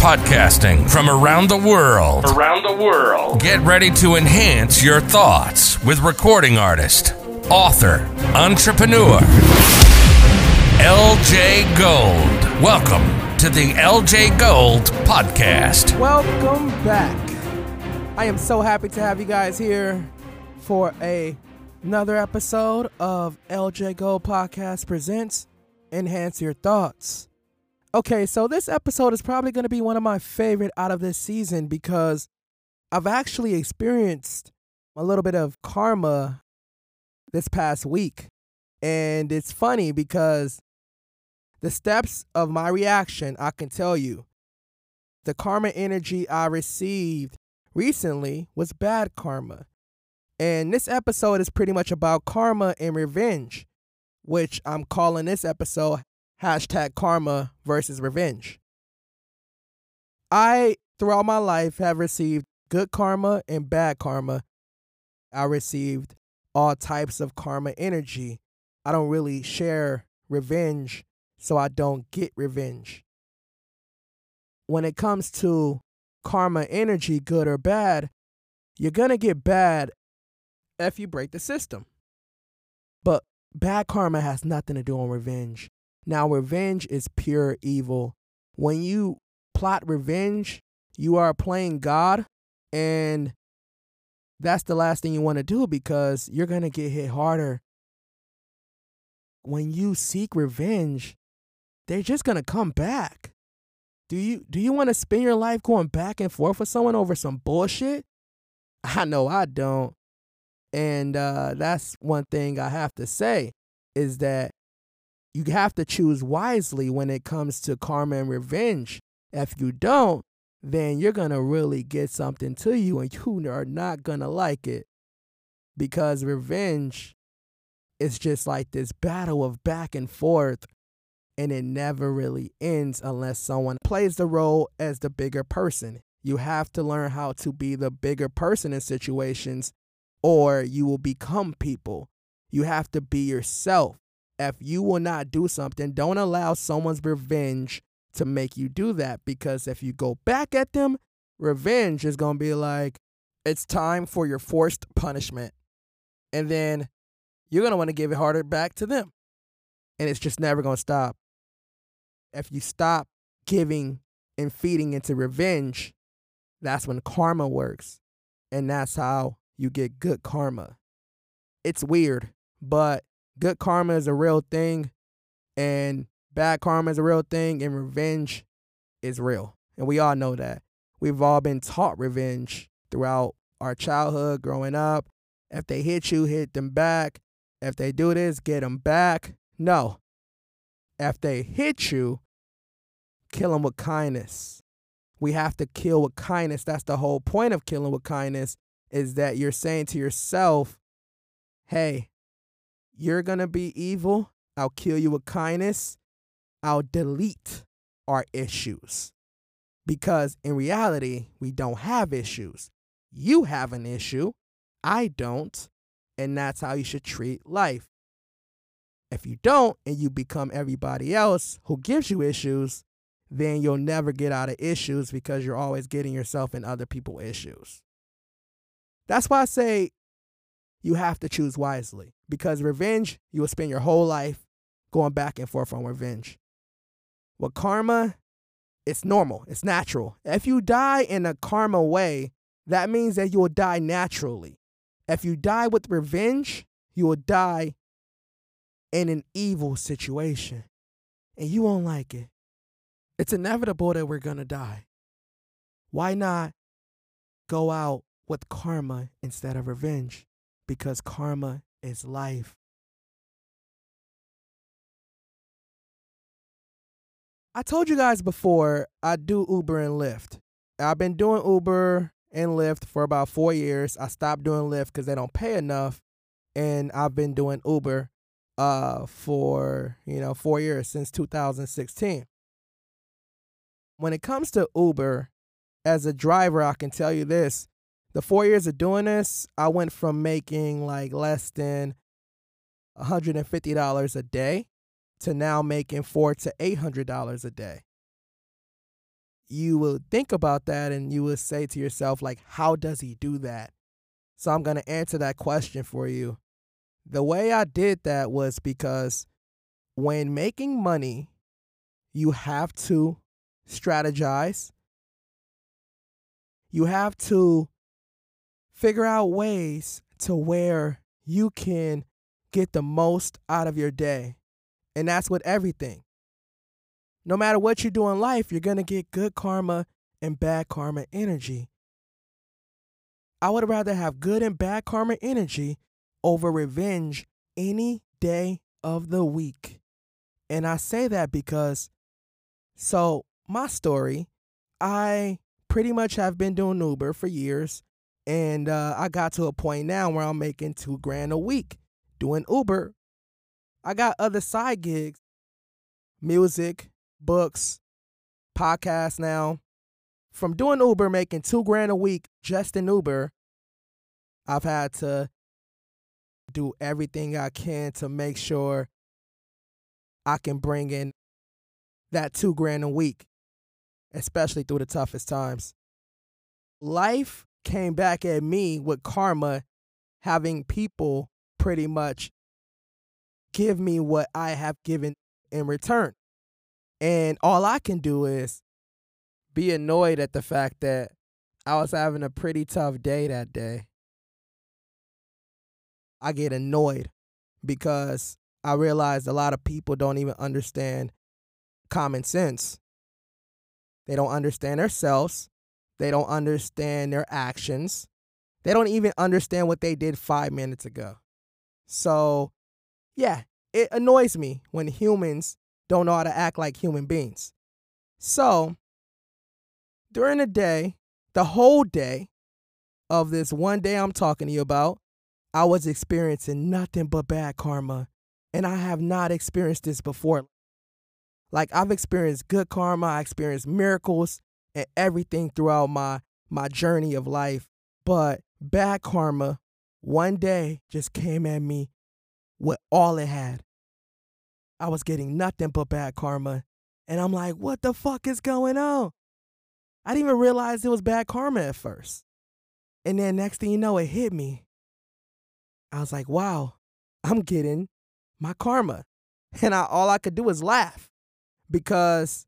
podcasting from around the world. Around the world. Get ready to enhance your thoughts with recording artist, author, entrepreneur, LJ Gold. Welcome to the LJ Gold Podcast. Welcome back. I am so happy to have you guys here for a another episode of LJ Gold Podcast presents Enhance Your Thoughts. Okay, so this episode is probably going to be one of my favorite out of this season because I've actually experienced a little bit of karma this past week. And it's funny because the steps of my reaction, I can tell you, the karma energy I received recently was bad karma. And this episode is pretty much about karma and revenge, which I'm calling this episode hashtag karma versus revenge. I, throughout my life, have received good karma and bad karma. I received all types of karma energy. I don't really share revenge, so I don't get revenge. When it comes to karma energy, good or bad, you're going to get bad if you break the system. But bad karma has nothing to do on revenge. Now, revenge is pure evil. When you plot revenge, you are playing God, and that's the last thing you want to do because you're going to get hit harder. When you seek revenge, they're just going to come back. Do you do you want to spend your life going back and forth with someone over some bullshit? I know I don't. And uh, that's one thing I have to say is that you have to choose wisely when it comes to karma and revenge. If you don't, then you're going to really get something to you and you are not going to like it. Because revenge is just like this battle of back and forth and it never really ends unless someone plays the role as the bigger person. You have to learn how to be the bigger person in situations or you will become people. You have to be yourself if you will not do something, don't allow someone's revenge to make you do that because if you go back at them, revenge is going to be like, it's time for your forced punishment. And then you're going to want to give it harder back to them. And it's just never going to stop. If you stop giving and feeding into revenge, that's when karma works. And that's how you get good karma. It's weird, but good karma is a real thing and bad karma is a real thing and revenge is real. And we all know that. We've all been taught revenge throughout our childhood, growing up. If they hit you, hit them back. If they do this, get them back. No. If they hit you, kill them with kindness. We have to kill with kindness. That's the whole point of killing with kindness is that you're saying to yourself, hey, you're going to be evil. I'll kill you with kindness. I'll delete our issues. Because in reality, we don't have issues. You have an issue. I don't. And that's how you should treat life. If you don't and you become everybody else who gives you issues, then you'll never get out of issues because you're always getting yourself in other people's issues. That's why I say you have to choose wisely because revenge, you will spend your whole life going back and forth on revenge. With karma, it's normal, it's natural. If you die in a karma way, that means that you will die naturally. If you die with revenge, you will die in an evil situation and you won't like it. It's inevitable that we're going to die. Why not go out with karma instead of revenge? because karma is life. I told you guys before I do Uber and Lyft. I've been doing Uber and Lyft for about four years. I stopped doing Lyft because they don't pay enough, and I've been doing Uber uh, for you know four years since 2016. When it comes to Uber, as a driver, I can tell you this: the four years of doing this, I went from making like less than $150 a day to now making four to $800 a day. you will think about that and you will say to yourself, like, how does he do that? So I'm going to answer that question for you. The way I did that was because when making money, you have to strategize. You have to figure out ways to where you can get the most out of your day. And that's with everything. No matter what you do in life, you're going to get good karma and bad karma energy. I would rather have good and bad karma energy over revenge any day of the week. And I say that because, so my story, I pretty much have been doing Uber for years. And uh, I got to a point now where I'm making two grand a week doing Uber. I got other side gigs, music, books, podcasts now from doing Uber, making two grand a week just in Uber, I've had to do everything I can to make sure I can bring in that two grand a week, especially through the toughest times. Life came back at me with karma, having people pretty much give me what I have given in return. And all I can do is be annoyed at the fact that I was having a pretty tough day that day. I get annoyed because I realize a lot of people don't even understand common sense. They don't understand themselves. They don't understand their actions. They don't even understand what they did five minutes ago. So, yeah, it annoys me when humans don't know how to act like human beings. So, during the day, the whole day of this one day I'm talking to you about, I was experiencing nothing but bad karma. And I have not experienced this before. Like I've experienced good karma, I experienced miracles and everything throughout my my journey of life. But bad karma one day just came at me with all it had. I was getting nothing but bad karma. And I'm like, what the fuck is going on? I didn't even realize it was bad karma at first. And then next thing you know, it hit me. I was like, wow, I'm getting my karma. And I, all I could do was laugh because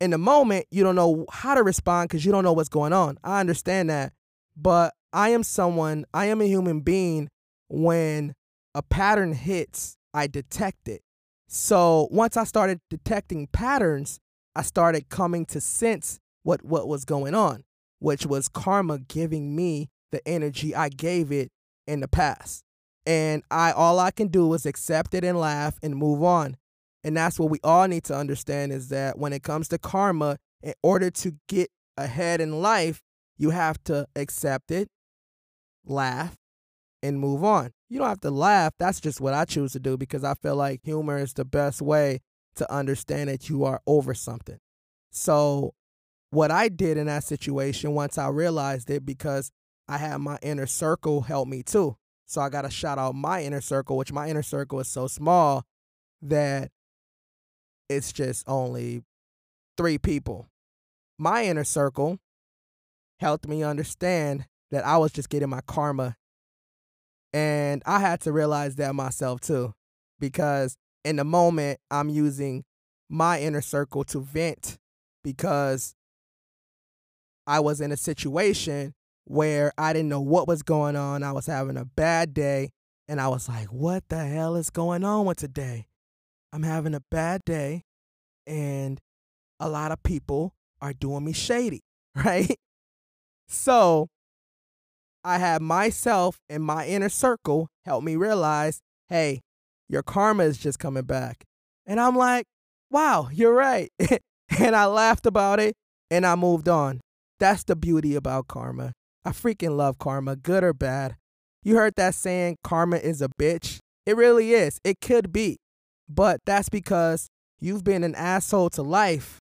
in the moment, you don't know how to respond because you don't know what's going on. I understand that. But I am someone, I am a human being. When a pattern hits, I detect it. So once I started detecting patterns, I started coming to sense what, what was going on, which was karma giving me the energy I gave it in the past and I all I can do is accept it and laugh and move on. And that's what we all need to understand is that when it comes to karma, in order to get ahead in life, you have to accept it, laugh, and move on. You don't have to laugh. That's just what I choose to do because I feel like humor is the best way to understand that you are over something. So, what I did in that situation once I realized it because I had my inner circle help me too. So I got to shout out my inner circle, which my inner circle is so small that it's just only three people. My inner circle helped me understand that I was just getting my karma. And I had to realize that myself too, because in the moment, I'm using my inner circle to vent because I was in a situation where I didn't know what was going on. I was having a bad day and I was like, what the hell is going on with today? I'm having a bad day and a lot of people are doing me shady, right? So I had myself and my inner circle help me realize, hey, your karma is just coming back. And I'm like, wow, you're right. and I laughed about it and I moved on. That's the beauty about karma. I freaking love karma, good or bad. You heard that saying, karma is a bitch? It really is. It could be. But that's because you've been an asshole to life.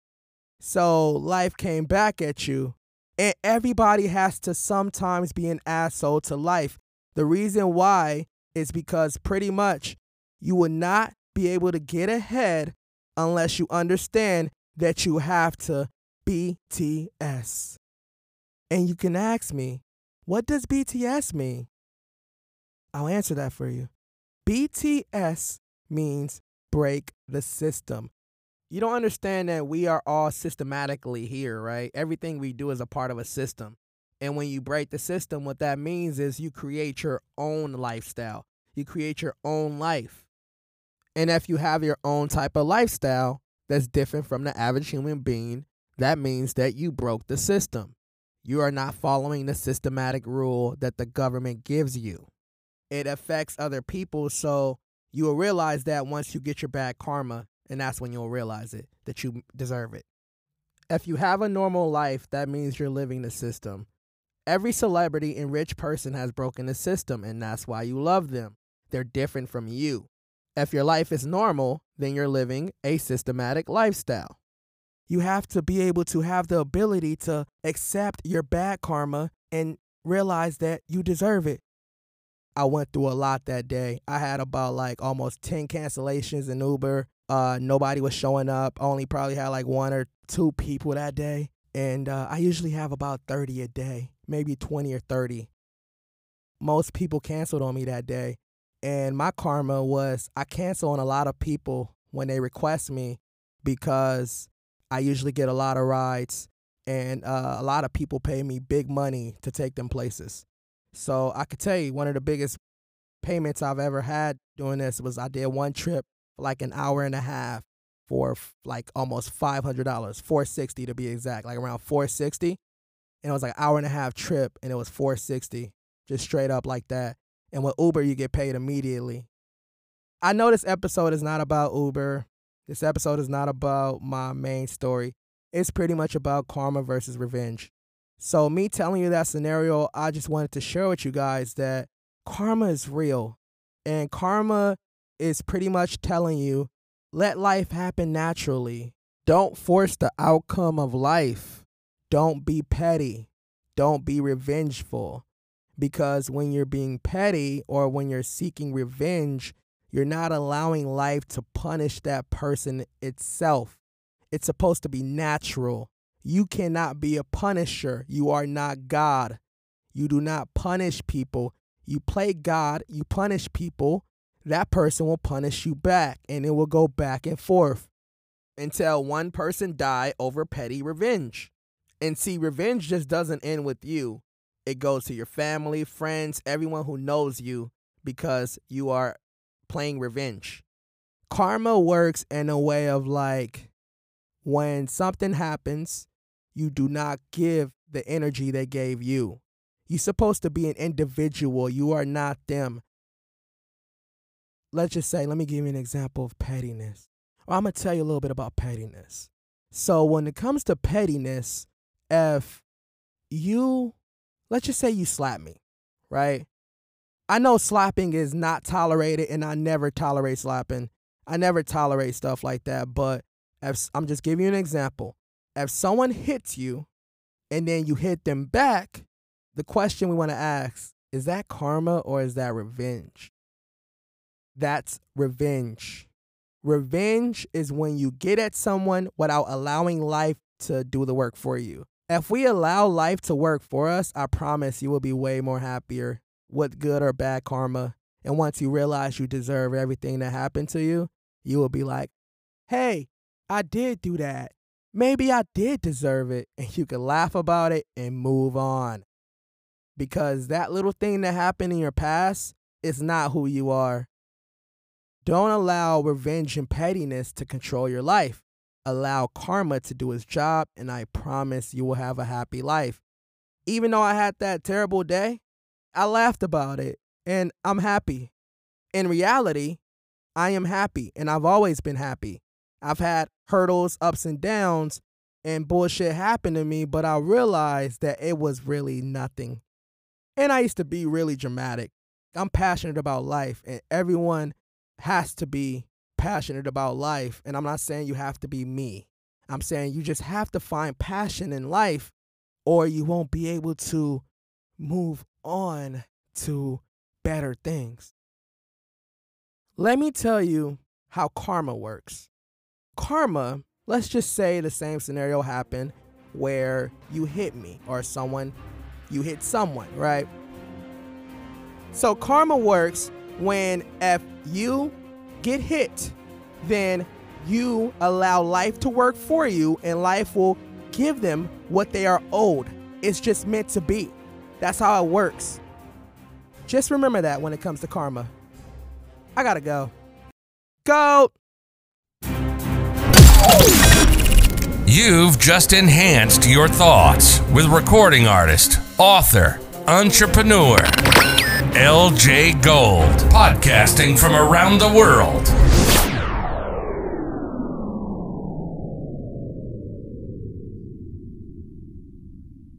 So life came back at you. And everybody has to sometimes be an asshole to life. The reason why is because pretty much you will not be able to get ahead unless you understand that you have to BTS. And you can ask me, what does BTS mean? I'll answer that for you. BTS means break the system. You don't understand that we are all systematically here, right? Everything we do is a part of a system. And when you break the system, what that means is you create your own lifestyle. You create your own life. And if you have your own type of lifestyle that's different from the average human being, that means that you broke the system. You are not following the systematic rule that the government gives you. It affects other people, so you will realize that once you get your bad karma, and that's when you'll realize it, that you deserve it. If you have a normal life, that means you're living the system. Every celebrity and rich person has broken the system, and that's why you love them. They're different from you. If your life is normal, then you're living a systematic lifestyle. You have to be able to have the ability to accept your bad karma and realize that you deserve it. I went through a lot that day. I had about like almost 10 cancellations in Uber. Uh, nobody was showing up. Only probably had like one or two people that day. And uh, I usually have about 30 a day, maybe 20 or 30. Most people canceled on me that day. And my karma was I cancel on a lot of people when they request me because I usually get a lot of rides and uh, a lot of people pay me big money to take them places. So I could tell you one of the biggest payments I've ever had doing this was I did one trip for like an hour and a half for like almost $500, 460 to be exact, like around 460. And it was like an hour and a half trip and it was 460 just straight up like that. And with Uber, you get paid immediately. I know this episode is not about Uber. This episode is not about my main story. It's pretty much about karma versus revenge. So, me telling you that scenario, I just wanted to share with you guys that karma is real. And karma is pretty much telling you let life happen naturally. Don't force the outcome of life. Don't be petty. Don't be revengeful because when you're being petty or when you're seeking revenge, you're not allowing life to punish that person itself. It's supposed to be natural. You cannot be a punisher. You are not God. You do not punish people. You play God, you punish people, that person will punish you back, and it will go back and forth until one person die over petty revenge. And see, revenge just doesn't end with you. It goes to your family, friends, everyone who knows you because you are playing revenge. Karma works in a way of like when something happens, you do not give the energy they gave you. You're supposed to be an individual, you are not them. Let's just say, let me give you an example of pettiness. Or I'm going to tell you a little bit about pettiness. So, when it comes to pettiness, if you let's just say you slap me, right? I know slapping is not tolerated and I never tolerate slapping. I never tolerate stuff like that, but if I'm just giving you an example. If someone hits you and then you hit them back, the question we want to ask is that karma or is that revenge? That's revenge. Revenge is when you get at someone without allowing life to do the work for you. If we allow life to work for us, I promise you will be way more happier with good or bad karma. And once you realize you deserve everything that happened to you, you will be like, hey, I did do that. Maybe I did deserve it. And you can laugh about it and move on. Because that little thing that happened in your past is not who you are. Don't allow revenge and pettiness to control your life allow karma to do its job, and I promise you will have a happy life. Even though I had that terrible day, I laughed about it and I'm happy. In reality, I am happy and I've always been happy. I've had hurdles, ups and downs, and bullshit happened to me, but I realized that it was really nothing. And I used to be really dramatic. I'm passionate about life, and everyone has to be passionate about life. And I'm not saying you have to be me. I'm saying you just have to find passion in life or you won't be able to move on to better things. Let me tell you how karma works. Karma, let's just say the same scenario happened where you hit me or someone you hit someone, right? So karma works when if you get hit, then you allow life to work for you and life will give them what they are owed. It's just meant to be. That's how it works. Just remember that when it comes to karma. I gotta go. Go! You've just enhanced your thoughts with recording artist, author, entrepreneur, LJ Gold, podcasting from around the world.